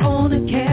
all the care.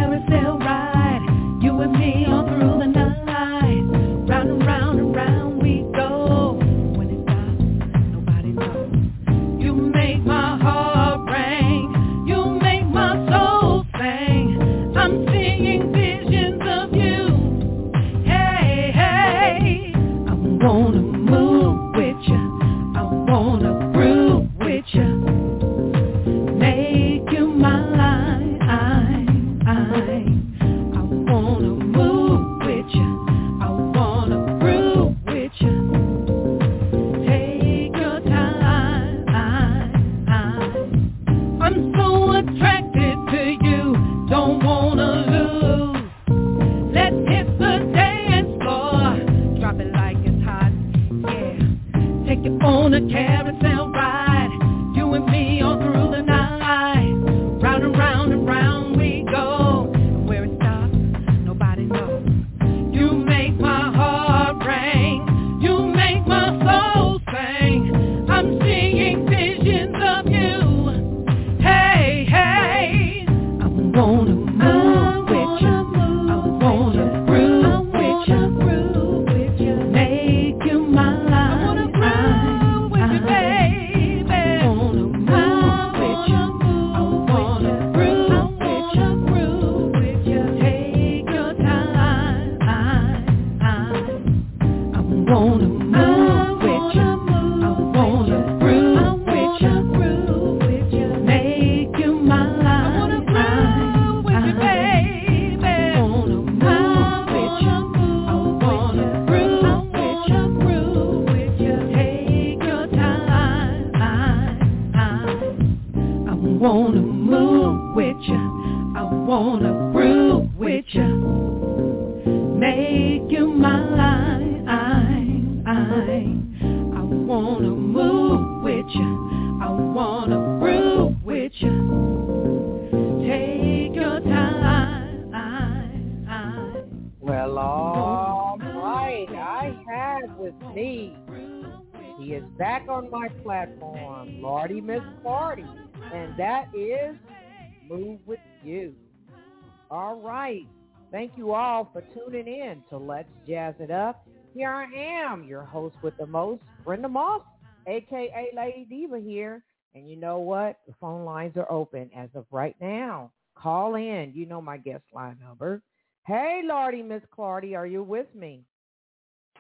Thank you all for tuning in to Let's Jazz It Up. Here I am, your host with the most, Brenda Moss, aka Lady Diva here. And you know what? The phone lines are open as of right now. Call in. You know my guest line number. Hey, Lardy, Miss Clardy, are you with me?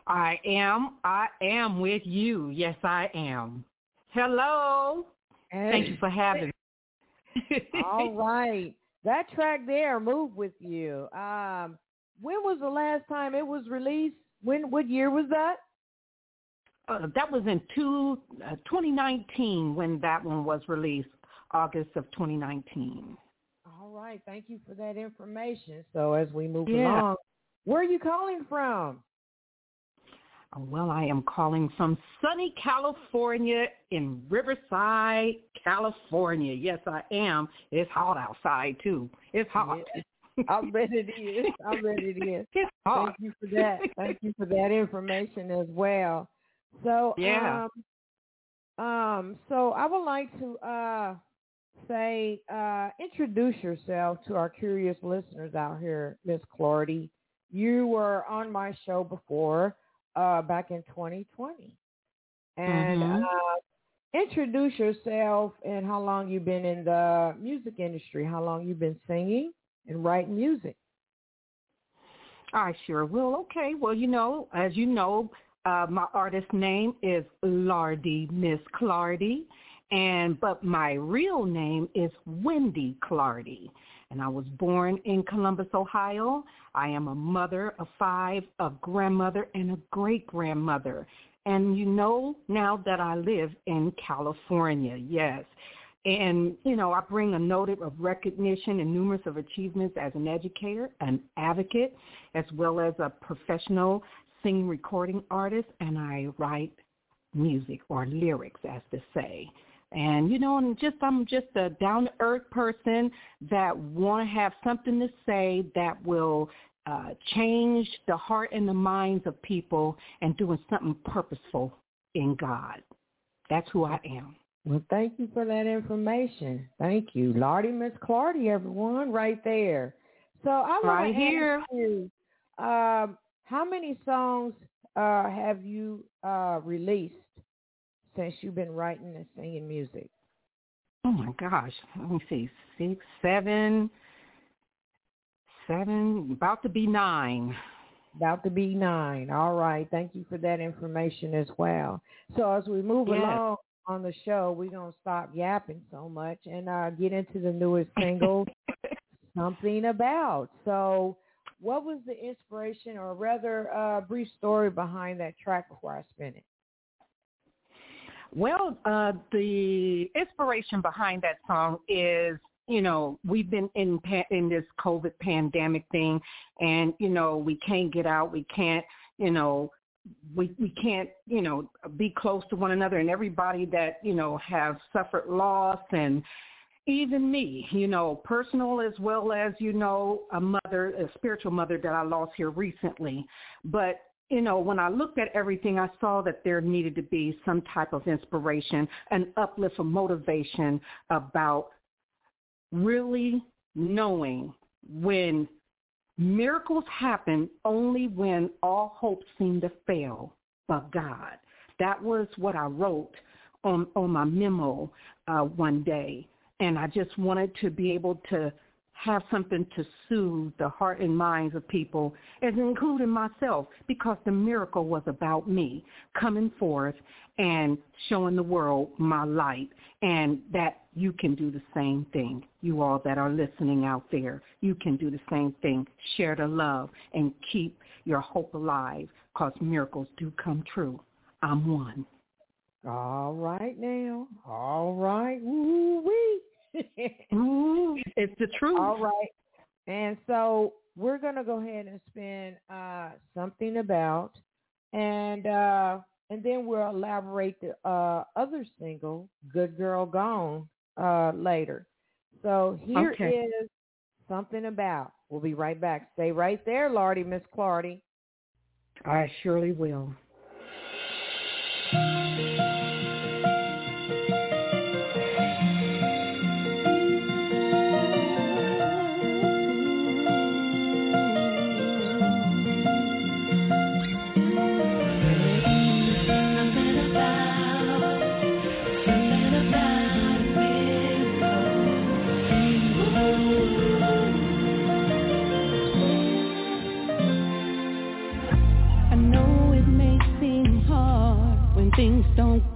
I am. I am with you. Yes, I am. Hello. Hey. Thank you for having me. All right that track there, "Move with You." Um, when was the last time it was released? When? What year was that? Uh, that was in two, uh, 2019 when that one was released, August of 2019. All right, thank you for that information. So as we move yeah. along, where are you calling from? Well, I am calling from sunny California in Riverside, California. Yes, I am. It's hot outside too. It's hot. I bet it is. I bet it is. It's hot. Thank you for that. Thank you for that information as well. So yeah. Um, um so I would like to uh say uh introduce yourself to our curious listeners out here, Miss Clardy. You were on my show before, uh back in 2020. And mm-hmm. uh, introduce yourself and how long you've been in the music industry, how long you've been singing and writing music. I sure will. Okay. Well, you know, as you know, uh, my artist name is Lardy Miss Clardy, and but my real name is Wendy Clardy. And I was born in Columbus, Ohio. I am a mother of five, a grandmother, and a great-grandmother. And you know now that I live in California, yes. And, you know, I bring a note of recognition and numerous of achievements as an educator, an advocate, as well as a professional singing recording artist, and I write music or lyrics, as to say. And you know, I'm just I'm just a down to earth person that want to have something to say that will uh, change the heart and the minds of people and doing something purposeful in God. That's who I am. Well, thank you for that information. Thank you. Lardy Miss Clardy, everyone, right there. So I want right to here. ask you, um, how many songs uh, have you uh, released since you've been writing and singing music? Oh my gosh. Let me see. Six, seven, seven, about to be nine. About to be nine. All right. Thank you for that information as well. So as we move yes. along on the show, we're going to stop yapping so much and uh, get into the newest single, Something About. So what was the inspiration or rather a uh, brief story behind that track before I spin it? Well, uh, the inspiration behind that song is you know, we've been in pa- in this COVID pandemic thing, and you know, we can't get out, we can't, you know, we we can't, you know, be close to one another, and everybody that you know have suffered loss and even me, you know, personal as well as, you know, a mother, a spiritual mother that I lost here recently. But, you know, when I looked at everything, I saw that there needed to be some type of inspiration, an uplift, a motivation about really knowing when miracles happen only when all hope seemed to fail but God. That was what I wrote on, on my memo uh, one day. And I just wanted to be able to have something to soothe the heart and minds of people, as including myself, because the miracle was about me coming forth and showing the world my light and that you can do the same thing. You all that are listening out there, you can do the same thing. Share the love and keep your hope alive because miracles do come true. I'm one. All right now. All right. Woo-wee. it's the truth. All right. And so we're going to go ahead and spin uh, something about, and uh, and then we'll elaborate the uh, other single, "Good Girl Gone," uh, later. So here okay. is something about. We'll be right back. Stay right there, Lardy, Miss Clardy. I surely will. Don't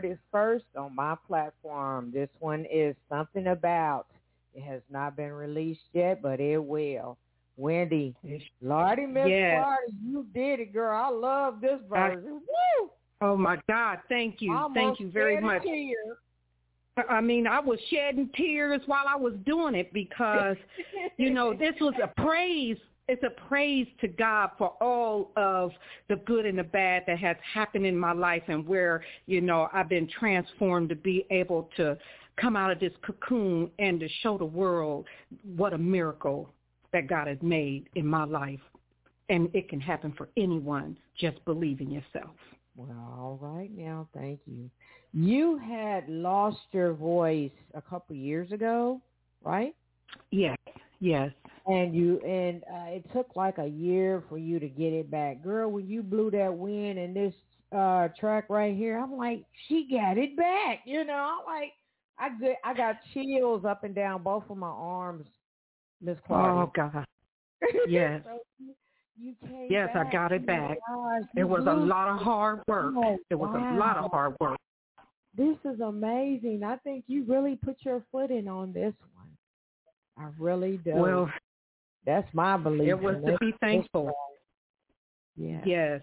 heard it first on my platform. This one is something about. It has not been released yet, but it will. Wendy, Lardy, Miss Yes. Lordy, you did it, girl. I love this version. Woo! Oh my God! Thank you, Almost thank you very much. tear. I mean, I was shedding tears while I was doing it because, you know, this was a praise. It's a praise to God for all of the good and the bad that has happened in my life and where, you know, I've been transformed to be able to come out of this cocoon and to show the world what a miracle that God has made in my life. And it can happen for anyone. Just believe in yourself. Well, all right now, thank you. You had lost your voice a couple years ago, right? Yes, yes. And you and uh, it took like a year for you to get it back, girl. When you blew that wind in this uh track right here, I'm like, she got it back. You know, I'm like, I good. I got chills up and down both of my arms, Miss Claudia. Oh God. Yes. So you- you came Yes, I got it back. It was a lot of hard work. Oh, It was a lot of hard work. This is amazing. I think you really put your foot in on this one. I really do. Well, that's my belief. it was to be thankful. Yeah. Yes.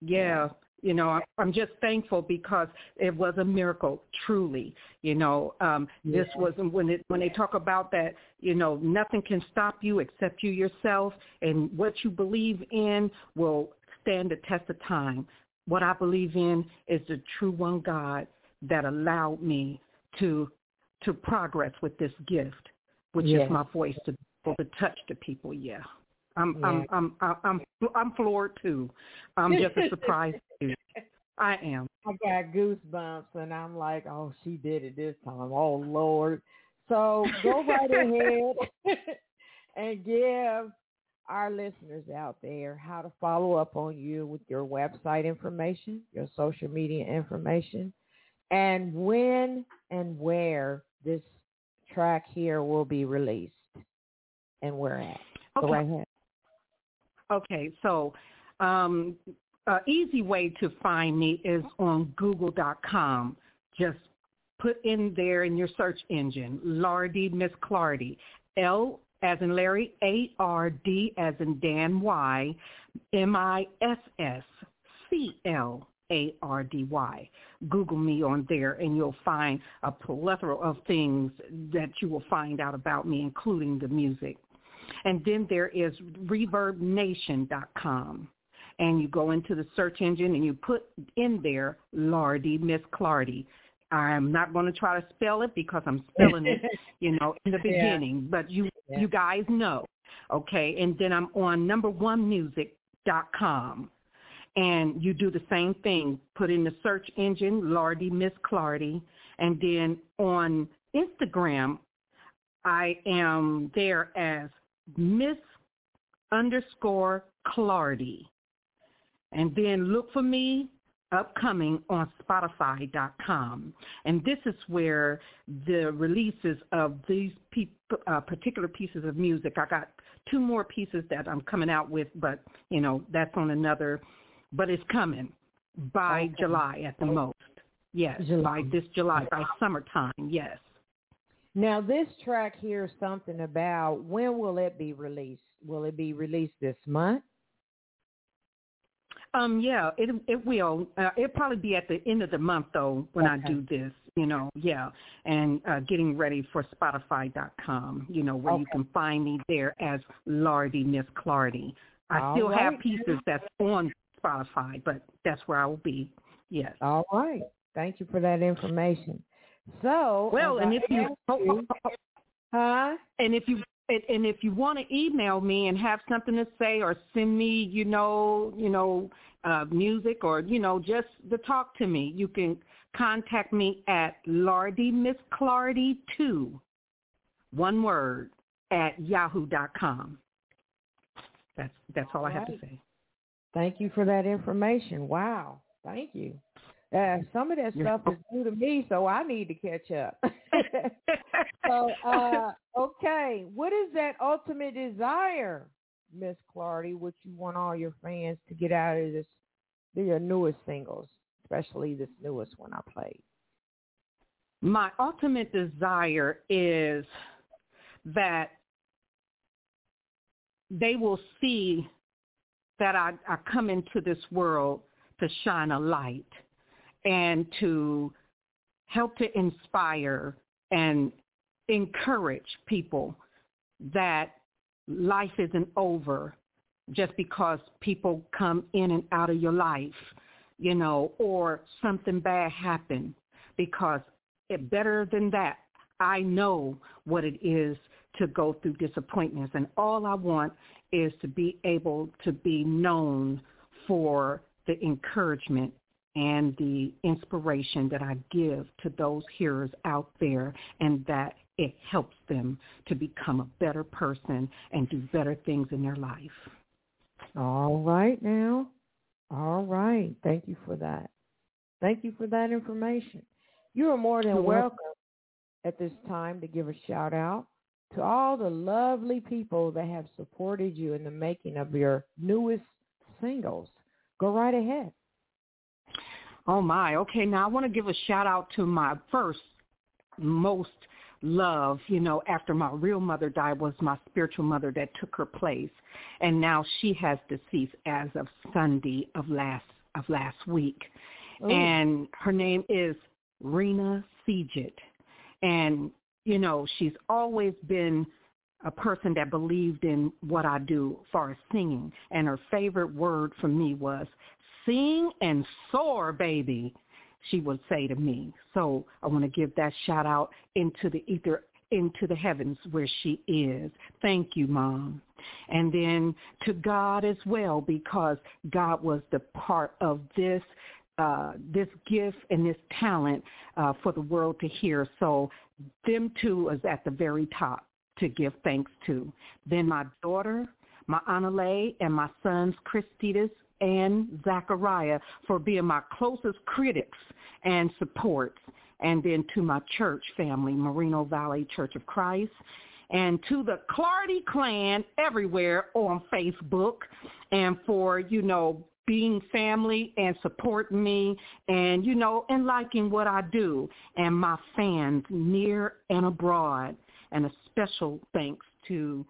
Yeah. You know, I'm just thankful because it was a miracle, truly. You know, um, yeah. this was when it when they talk about that. You know, nothing can stop you except you yourself, and what you believe in will stand the test of time. What I believe in is the true one God that allowed me to to progress with this gift, which yes. is my voice to to touch the people. Yeah. I'm yeah. I'm I'm I'm I'm I'm floored too. I'm just as surprised too. I am. I got goosebumps and I'm like, oh, she did it this time. Oh Lord. So go right ahead and give our listeners out there how to follow up on you with your website information, your social media information, and when and where this track here will be released and where at. Go okay. right ahead. Okay, so um, an easy way to find me is on google.com. Just put in there in your search engine, Lardy Miss Clardy, L as in Larry, A-R-D as in Dan Y, M-I-S-S-C-L-A-R-D-Y. Google me on there and you'll find a plethora of things that you will find out about me, including the music. And then there is reverbnation.com. And you go into the search engine and you put in there Lardy, Miss Clardy. I'm not going to try to spell it because I'm spelling it, you know, in the beginning, yeah. but you yeah. you guys know. Okay, and then I'm on number one music.com. And you do the same thing. Put in the search engine, Lardy Miss Clardy. And then on Instagram, I am there as Miss underscore Clardy. And then look for me upcoming on Spotify.com. And this is where the releases of these pe- uh, particular pieces of music, I got two more pieces that I'm coming out with, but, you know, that's on another, but it's coming by okay. July at the most. Yes, July. by this July, by summertime, yes. Now, this track here is something about when will it be released? Will it be released this month? Um, yeah, it it will. Uh, it'll probably be at the end of the month though when okay. I do this. You know, yeah, and uh, getting ready for Spotify.com. You know, where okay. you can find me there as Lardy Miss Clardy. I All still right. have pieces that's on Spotify, but that's where I will be. Yes. All right. Thank you for that information. So well, and if you, you huh? And if you and if you want to email me and have something to say or send me, you know, you know, uh, music or you know, just to talk to me, you can contact me at Lardy Miss Clardy two, one word at yahoo.com. That's that's all, all I have to say. Thank you for that information. Wow, thank you. Uh, some of that stuff is new to me, so I need to catch up. so, uh, okay, what is that ultimate desire, Miss Clardy? What you want all your fans to get out of this, your newest singles, especially this newest one I played? My ultimate desire is that they will see that I, I come into this world to shine a light and to help to inspire and encourage people that life isn't over just because people come in and out of your life, you know, or something bad happened because it better than that. I know what it is to go through disappointments and all I want is to be able to be known for the encouragement and the inspiration that I give to those hearers out there and that it helps them to become a better person and do better things in their life. All right now. All right. Thank you for that. Thank you for that information. You are more than welcome at this time to give a shout out to all the lovely people that have supported you in the making of your newest singles. Go right ahead. Oh my. Okay, now I want to give a shout out to my first most love, you know, after my real mother died was my spiritual mother that took her place. And now she has deceased as of Sunday of last of last week. Ooh. And her name is Rena Sejet. And, you know, she's always been a person that believed in what I do as far as singing. And her favorite word for me was sing and soar, baby she would say to me. So I want to give that shout out into the ether, into the heavens where she is. Thank you, Mom. And then to God as well, because God was the part of this uh, this gift and this talent uh, for the world to hear. So them two is at the very top to give thanks to. Then my daughter, my Analay, and my sons, Christitas and Zachariah for being my closest critics and supports. And then to my church family, Moreno Valley Church of Christ. And to the Clardy clan everywhere on Facebook and for, you know, being family and supporting me and, you know, and liking what I do. And my fans near and abroad. And a special thanks to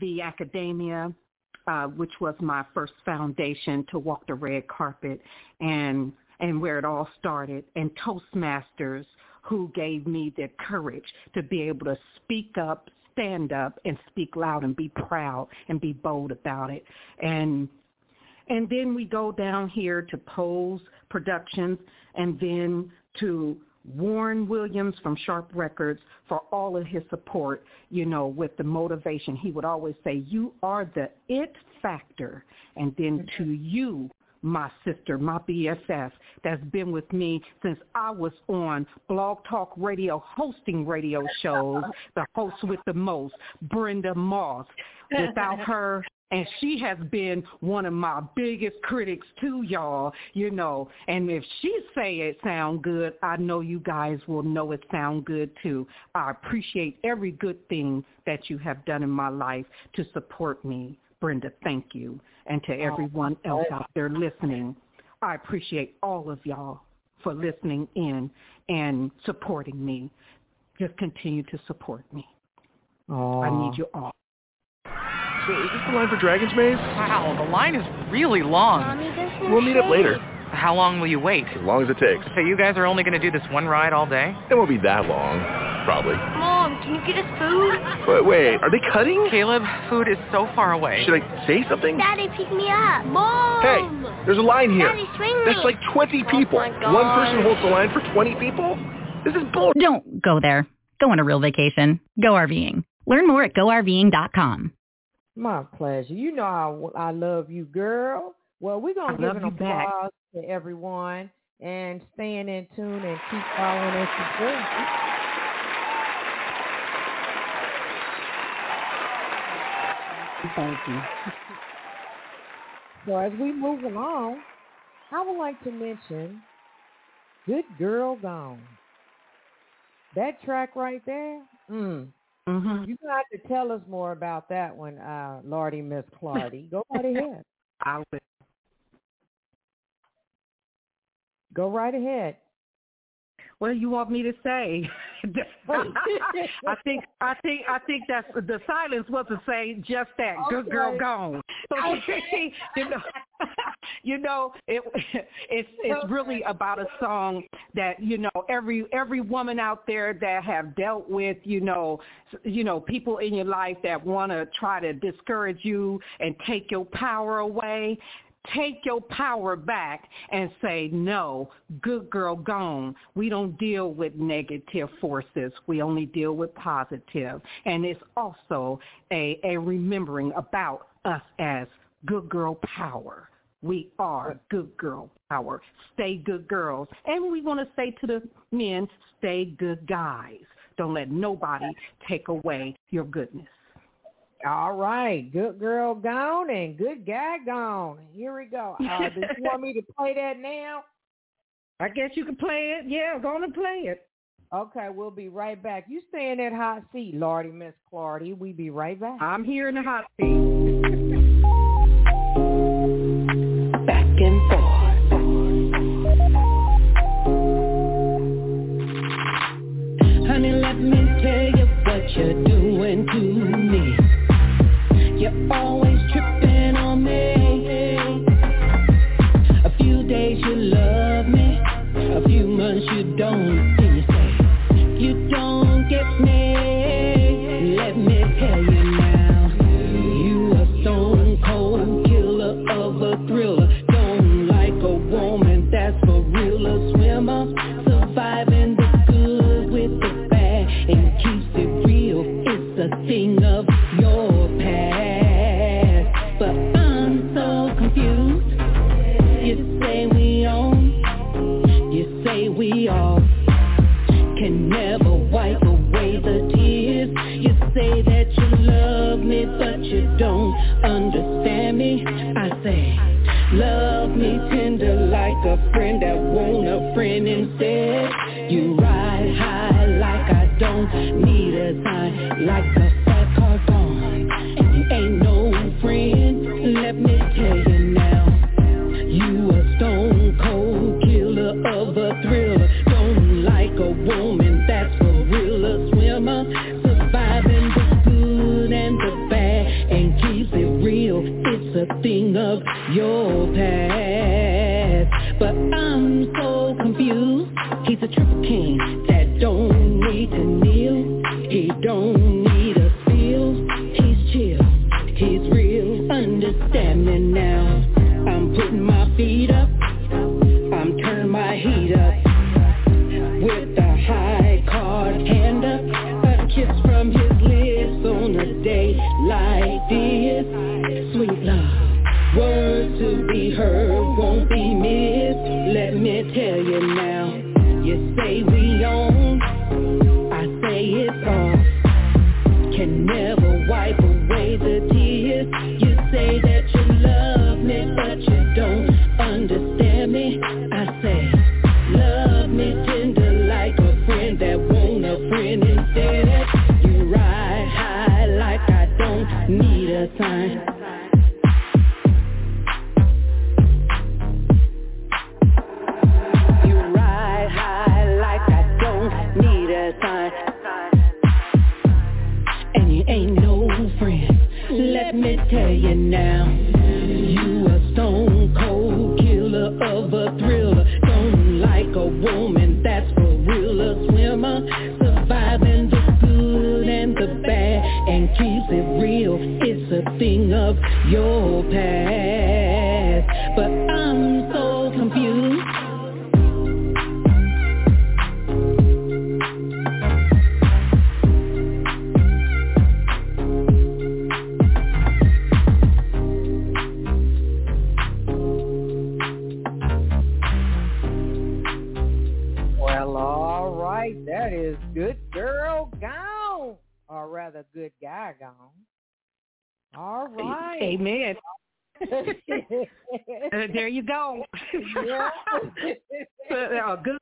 the Akademia uh, which was my first foundation to walk the red carpet and and where it all started, and Toastmasters, who gave me the courage to be able to speak up, stand up, and speak loud and be proud and be bold about it. And and then we go down here to Pose Productions, and then to Warren Williams from Sharp Records for all of his support, you know, with the motivation. He would always say, you are the it factor. And then to you, my sister, my BFF, that's been with me since I was on Blog Talk Radio hosting radio shows, the host with the most, Brenda Moss. Without her, and she has been one of my biggest critics too, y'all. You know, and if she say it sound good, I know you guys will know it sound good too. I appreciate every good thing that you have done in my life to support me, Brenda. Thank you, and to everyone oh, else out there listening, I appreciate all of y'all for listening in and supporting me. Just continue to support me. Aww. I need you all. So is this the line for Dragon's Maze? Wow, the line is really long. Mommy, we'll meet up later. How long will you wait? As long as it takes. So you guys are only going to do this one ride all day? It won't be that long. Probably. Mom, can you get us food? Wait, wait, are they cutting? Caleb, food is so far away. Should I say something? Daddy, pick me up. Mom! Hey, there's a line here. Daddy, swing me. That's like 20 people. Oh One person holds the line for 20 people? This is bull. Don't go there. Go on a real vacation. Go RVing. Learn more at GoRVing.com. My pleasure. You know how I love you, girl. Well, we're going to give an applause back. to everyone and staying in tune and keep following us. Thank you. So as we move along, I would like to mention Good Girl Gone. That track right there, mm, Mm-hmm. You got to tell us more about that one, uh, Lardy Miss Clardy. Go right ahead. I will. Go right ahead. What do you want me to say? I think I think I think that's the silence was to say just that. Okay. Good girl gone. Okay. you know, you know it, it's it's really about a song that you know every every woman out there that have dealt with you know you know people in your life that want to try to discourage you and take your power away take your power back and say, no, good girl gone. We don't deal with negative forces. We only deal with positive. And it's also a, a remembering about us as good girl power. We are good girl power. Stay good girls. And we want to say to the men, stay good guys. Don't let nobody take away your goodness. All right, good girl gone and good guy gone. Here we go. Uh, do you want me to play that now? I guess you can play it. Yeah, go on and play it. Okay, we'll be right back. You stay in that hot seat, Lardy, Miss Clardy. We be right back. I'm here in the hot seat. Say we all can never wipe away the tears. You say that you love me, but you don't understand me. I say, love me tender like a friend that want a friend instead. You ride high like I don't need a sign, like a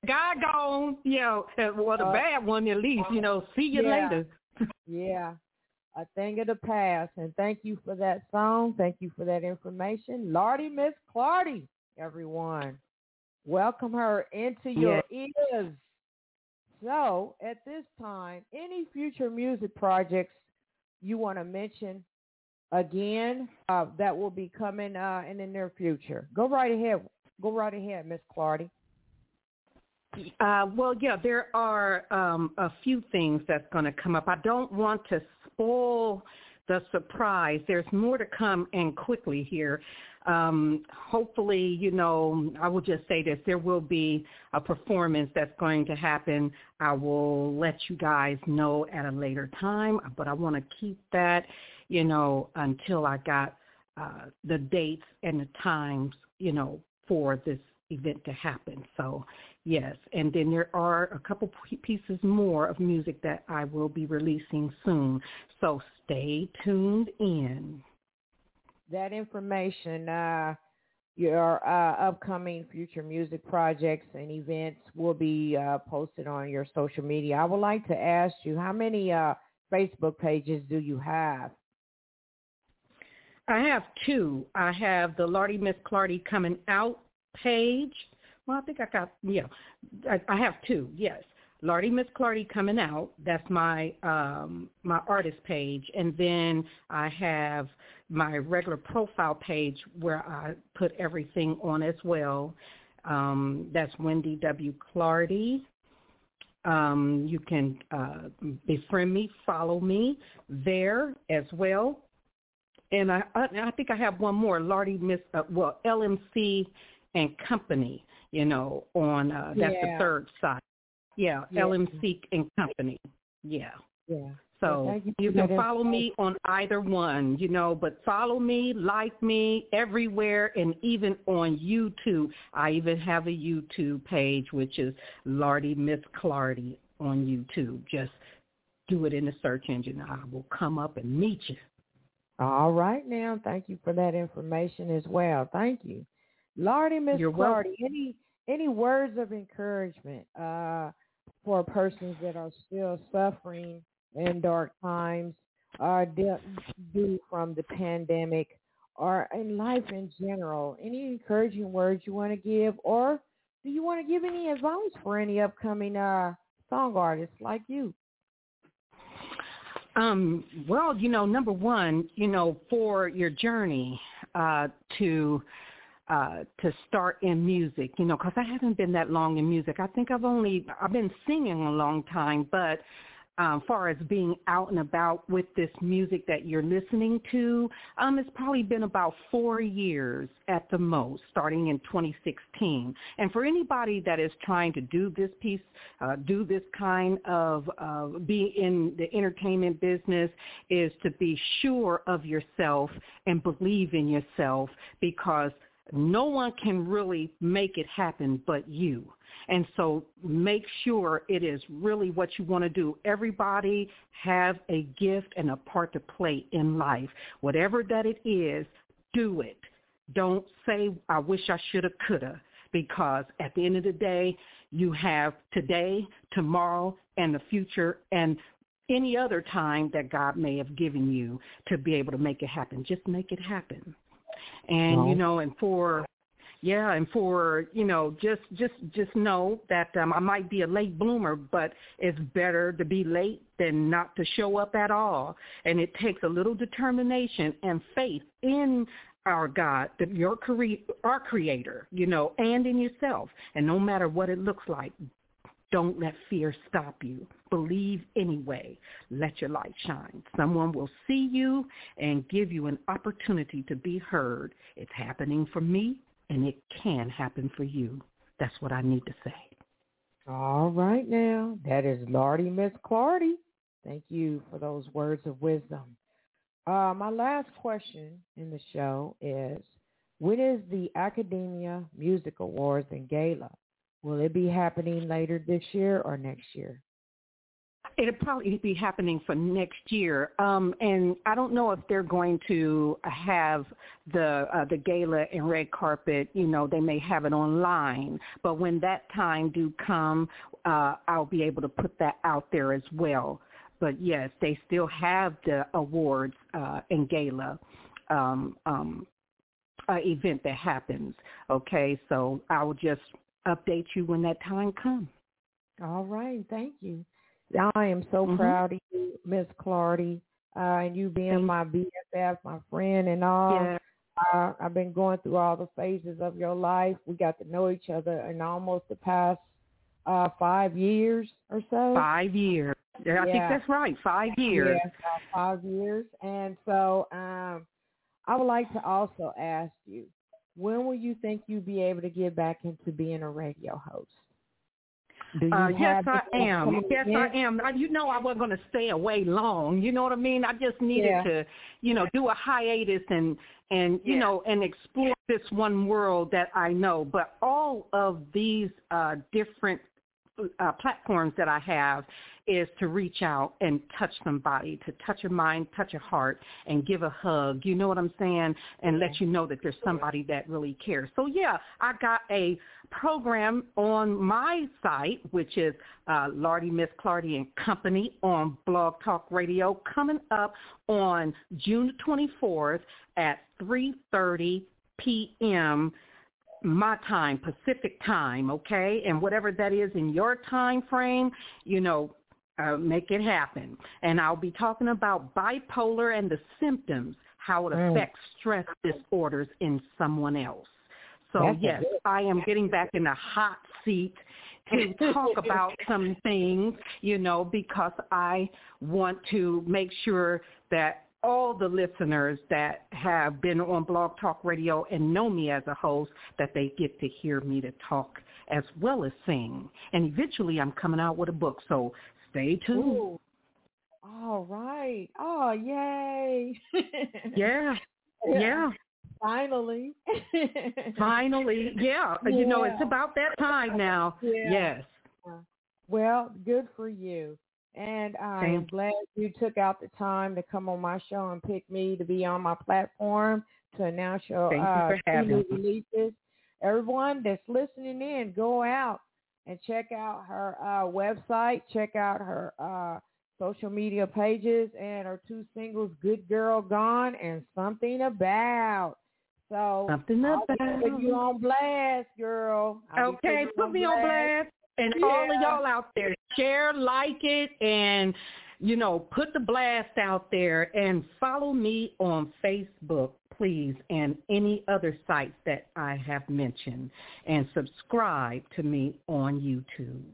good guy gone, you know, uh, well, the Uh, bad one at least, you know, see you yeah. later. yeah. A thing of the past. And thank you for that song. Thank you for that information. Lardy Miss Clardy, everyone. Welcome her into your ears. So at this time, any future music projects you want to mention again uh, that will be coming uh, in the near future? Go right ahead. Go right ahead, Miss Clardy. Uh, well, yeah, there are um, a few things that's going to come up. I don't want to spoil the surprise. There's more to come and quickly here. Um, hopefully, you know, I will just say this. There will be a performance that's going to happen. I will let you guys know at a later time, but I want to keep that, you know, until I got uh, the dates and the times, you know, for this event to happen. So yes, and then there are a couple pieces more of music that I will be releasing soon. So stay tuned in. that information, uh, your uh, upcoming future music projects and events will be uh, posted on your social media. I would like to ask you, how many uh, Facebook pages do you have? I have two. I have the Lardy Miss Clardy coming out page. Well, I think I got yeah. I, I have two. Yes, Lardy Miss Clardy coming out. That's my um, my artist page, and then I have my regular profile page where I put everything on as well. Um, that's Wendy W. Clardy. Um, you can uh, befriend me, follow me there as well. And I, I, think I have one more, Lardy Miss, uh, well, LMC and Company, you know, on, uh, that's Yeah. the third side. Yeah, Yeah. LMC and Company. Yeah. Yeah. So you can follow me on either one, you know, but follow me, like me everywhere and even on YouTube. I even have a YouTube page which is Lardy Miss Clardy on YouTube. Just do it in the search engine. I will come up and meet you. All right now. Thank you for that information as well. Thank you. Lardy, Miss You're welcome. Clardy, any any words of encouragement uh, for persons that are still suffering in dark times or de- due from the pandemic or in life in general? Any encouraging words you want to give or do you want to give any advice for any upcoming uh, song artists like you? Um, well, you know, number one, you know, for your journey uh, to uh, to start in music, you know, because I haven't been that long in music. I think I've only I've been singing a long time, but um, far as being out and about with this music that you're listening to, um, it's probably been about four years at the most, starting in 2016. And for anybody that is trying to do this piece, uh, do this kind of, uh, be in the entertainment business, is to be sure of yourself and believe in yourself because no one can really make it happen but you. And so make sure it is really what you want to do. Everybody have a gift and a part to play in life. Whatever that it is, do it. Don't say, I wish I should have, could have, because at the end of the day, you have today, tomorrow, and the future, and any other time that God may have given you to be able to make it happen. Just make it happen. And, you know, and for yeah, and for you know, just just just know that um, I might be a late bloomer, but it's better to be late than not to show up at all. And it takes a little determination and faith in our God, the, your cre- our Creator, you know, and in yourself. And no matter what it looks like, don't let fear stop you. Believe anyway. Let your light shine. Someone will see you and give you an opportunity to be heard. It's happening for me and it can happen for you. That's what I need to say. All right now. That is Lardy Miss Clardy. Thank you for those words of wisdom. Uh, my last question in the show is, when is the Akademia Music Awards and Gala? Will it be happening later this year or next year? It'll probably be happening for next year, um, and I don't know if they're going to have the uh, the gala and red carpet. You know, they may have it online, but when that time do come, uh, I'll be able to put that out there as well. But yes, they still have the awards uh, and gala um, um, uh, event that happens. Okay, so I will just update you when that time comes. All right. Thank you. I am so Mhm. proud of you, Miss Clardy, uh, and you being my BFF, my friend, and all. Yeah. Uh, I've been going through all the phases of your life. We got to know each other in almost the past uh, five years or so. Five years. Yeah, I think that's right. Five years. Yeah, five years. And so um, I would like to also ask you, when will you think you'll be able to get back into being a radio host? Uh, yes, I am. Yes, I am. You know, I wasn't going to stay away long. You know what I mean? I just needed Yeah. to, you know, do a hiatus and and you Yeah. know and explore this one world that I know. But all of these uh, different uh, platforms that I have is to reach out and touch somebody, to touch a mind, touch a heart, and give a hug. You know what I'm saying? And let you know that there's somebody that really cares. So yeah, I got a program on my site, which is uh, Lardy Miss Clardy and Company on Blog Talk Radio, coming up on June 24th at 3:30 p.m. my time, Pacific time, okay? And whatever that is in your time frame, you know, uh, make it happen. And I'll be talking about bipolar and the symptoms, how it Mm. affects stress disorders in someone else. So That's yes, good- I am getting back in the hot seat to talk about some things, you know, because I want to make sure that all the listeners that have been on Blog Talk Radio and know me as a host, that they get to hear me to talk as well as sing. And eventually I'm coming out with a book, so stay tuned. Ooh. All right. Oh, yay. Yeah. Yeah. Finally. Finally. Yeah. You know, it's about that time now. Yeah. Yes. Well, good for you. And I am Thank glad you took out the time to come on my show and pick me to be on my platform to announce your Thank you uh, for having new me. releases. Everyone that's listening in, go out and check out her uh, website, check out her uh, social media pages and her two singles, Good Girl Gone and Something About. So Something I'll be about putting you on blast, girl. I'll Okay, you put me on blast. And all of y'all out there, share, like it, and, you know, put the blast out there and follow me on Facebook, please, and any other sites that I have mentioned. And subscribe to me on YouTube.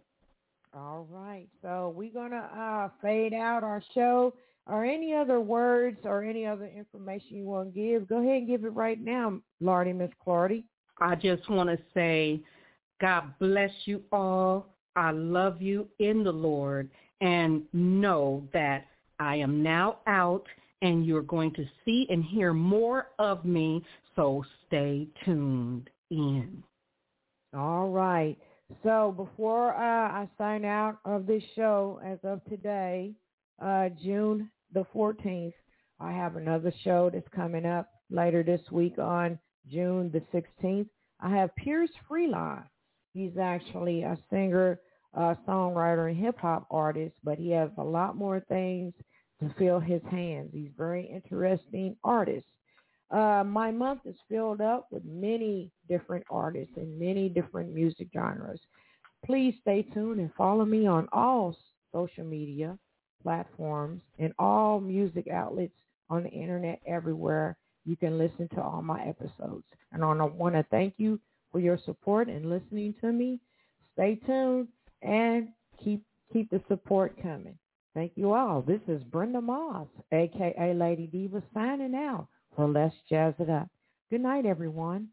All right. So we're going to uh, fade out our show. Or any other words or any other information you want to give, go ahead and give it right now, Lardy, Miss Clardy. I just want to say, God bless you all. I love you in the Lord and know that I am now out and you're going to see and hear more of me. So stay tuned in. All right. So before uh, I sign out of this show as of today, uh, June the 14th, I have another show that's coming up later this week on June the 16th. I have Pierce Freeline. He's actually a singer, uh, songwriter, and hip-hop artist, but he has a lot more things to fill his hands. He's very interesting artist. Uh, my month is filled up with many different artists and many different music genres. Please stay tuned and follow me on all social media platforms and all music outlets on the internet everywhere. You can listen to all my episodes. And I want to thank you for your support and listening to me. Stay tuned and keep keep the support coming. Thank you all. This is Brenda Moss, aka Lady Diva, signing out for Let's Jazz It Up. Good night, everyone.